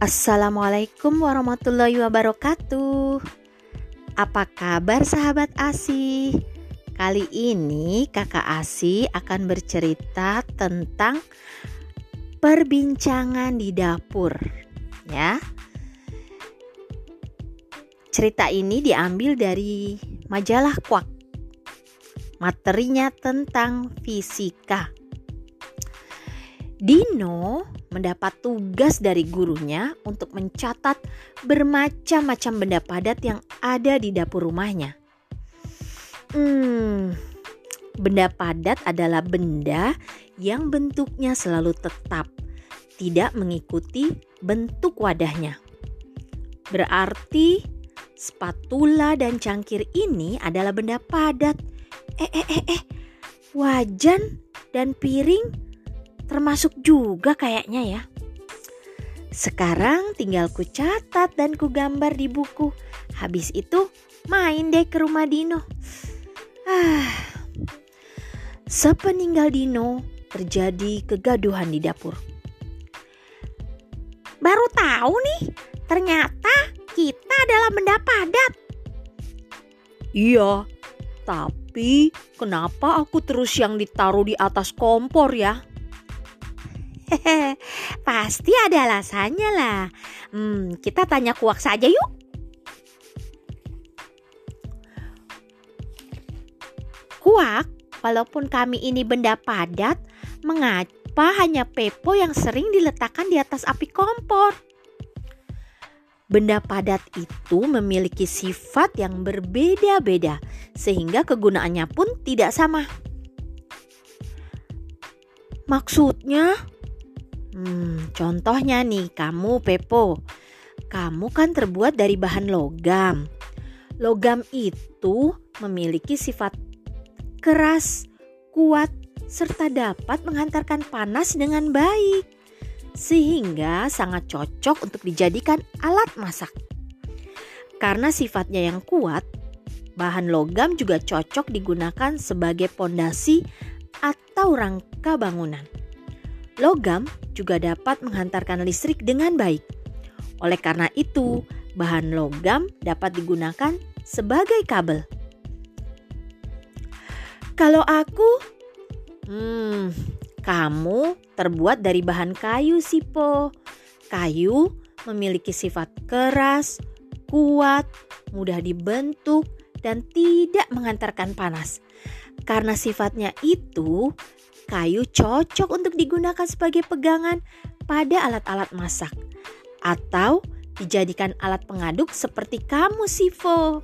Assalamualaikum warahmatullahi wabarakatuh. Apa kabar sahabat Asi? Kali ini Kakak Asi akan bercerita tentang perbincangan di dapur, ya. Cerita ini diambil dari majalah Kuak. Materinya tentang fisika. Dino mendapat tugas dari gurunya untuk mencatat bermacam-macam benda padat yang ada di dapur rumahnya. Hmm, benda padat adalah benda yang bentuknya selalu tetap, tidak mengikuti bentuk wadahnya. Berarti spatula dan cangkir ini adalah benda padat. Eh eh eh eh, wajan dan piring termasuk juga kayaknya ya. Sekarang tinggal ku catat dan ku gambar di buku. Habis itu main deh ke rumah Dino. Ah. Sepeninggal Dino terjadi kegaduhan di dapur. Baru tahu nih, ternyata kita adalah benda padat. Iya, tapi kenapa aku terus yang ditaruh di atas kompor ya? Pasti ada alasannya lah. Hmm, kita tanya kuak saja yuk. Kuak, walaupun kami ini benda padat, mengapa hanya Pepo yang sering diletakkan di atas api kompor? Benda padat itu memiliki sifat yang berbeda-beda, sehingga kegunaannya pun tidak sama. Maksudnya, Hmm, contohnya nih, kamu Pepo. Kamu kan terbuat dari bahan logam. Logam itu memiliki sifat keras, kuat, serta dapat menghantarkan panas dengan baik. Sehingga sangat cocok untuk dijadikan alat masak. Karena sifatnya yang kuat, bahan logam juga cocok digunakan sebagai pondasi atau rangka bangunan. Logam juga dapat menghantarkan listrik dengan baik. Oleh karena itu, bahan logam dapat digunakan sebagai kabel. Kalau aku, hmm, kamu terbuat dari bahan kayu, Sipo. Kayu memiliki sifat keras, kuat, mudah dibentuk, dan tidak mengantarkan panas. Karena sifatnya itu, kayu cocok untuk digunakan sebagai pegangan pada alat-alat masak atau dijadikan alat pengaduk seperti kamu, Sivo.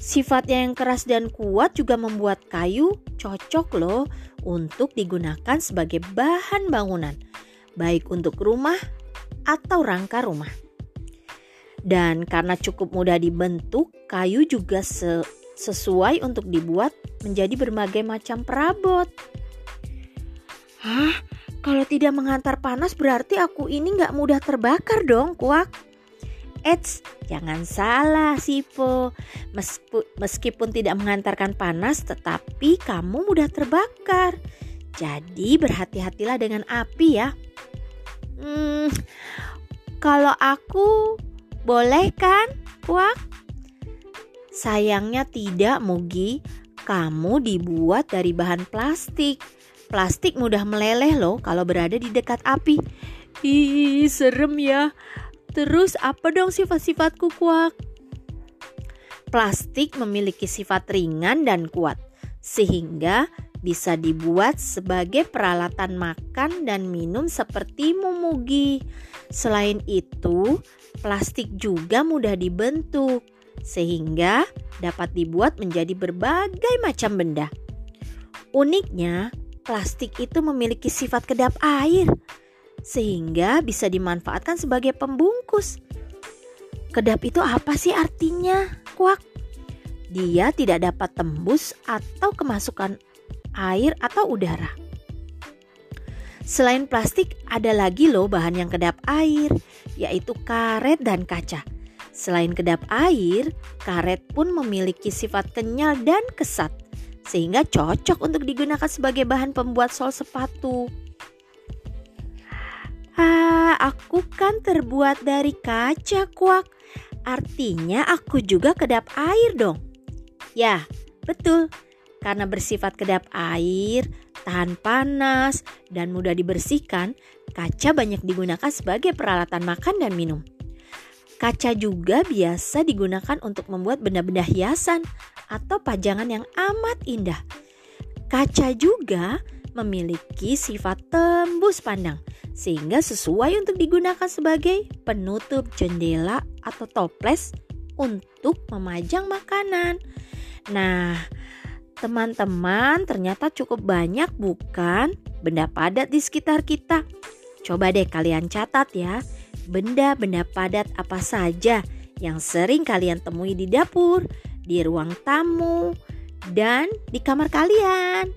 Sifatnya yang keras dan kuat juga membuat kayu cocok loh untuk digunakan sebagai bahan bangunan, baik untuk rumah atau rangka rumah. Dan karena cukup mudah dibentuk, kayu juga se sesuai untuk dibuat menjadi berbagai macam perabot. Hah? Kalau tidak mengantar panas berarti aku ini nggak mudah terbakar dong, kuak. Eits, jangan salah, Sipo. Meskipun tidak mengantarkan panas, tetapi kamu mudah terbakar. Jadi berhati-hatilah dengan api ya. Hmm, kalau aku boleh kan, kuak? Sayangnya tidak, Mugi. Kamu dibuat dari bahan plastik. Plastik mudah meleleh loh kalau berada di dekat api. Ih, serem ya. Terus apa dong sifat-sifatku kuak? Plastik memiliki sifat ringan dan kuat, sehingga bisa dibuat sebagai peralatan makan dan minum seperti mumugi. Selain itu, plastik juga mudah dibentuk, sehingga dapat dibuat menjadi berbagai macam benda. Uniknya, plastik itu memiliki sifat kedap air, sehingga bisa dimanfaatkan sebagai pembungkus. Kedap itu apa sih artinya? Kuak. Dia tidak dapat tembus atau kemasukan air atau udara. Selain plastik, ada lagi loh bahan yang kedap air, yaitu karet dan kaca. Selain kedap air, karet pun memiliki sifat kenyal dan kesat sehingga cocok untuk digunakan sebagai bahan pembuat sol sepatu. Ah, aku kan terbuat dari kaca kuak. Artinya aku juga kedap air dong. Ya, betul. Karena bersifat kedap air, tahan panas, dan mudah dibersihkan, kaca banyak digunakan sebagai peralatan makan dan minum. Kaca juga biasa digunakan untuk membuat benda-benda hiasan atau pajangan yang amat indah. Kaca juga memiliki sifat tembus pandang, sehingga sesuai untuk digunakan sebagai penutup jendela atau toples untuk memajang makanan. Nah, teman-teman, ternyata cukup banyak, bukan? Benda padat di sekitar kita. Coba deh kalian catat ya, benda-benda padat apa saja yang sering kalian temui di dapur, di ruang tamu, dan di kamar kalian.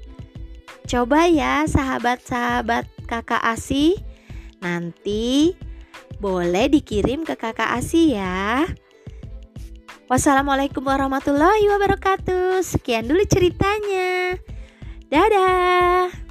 Coba ya sahabat-sahabat kakak Asi, nanti boleh dikirim ke kakak Asi ya. Wassalamualaikum warahmatullahi wabarakatuh. Sekian dulu ceritanya. Dadah.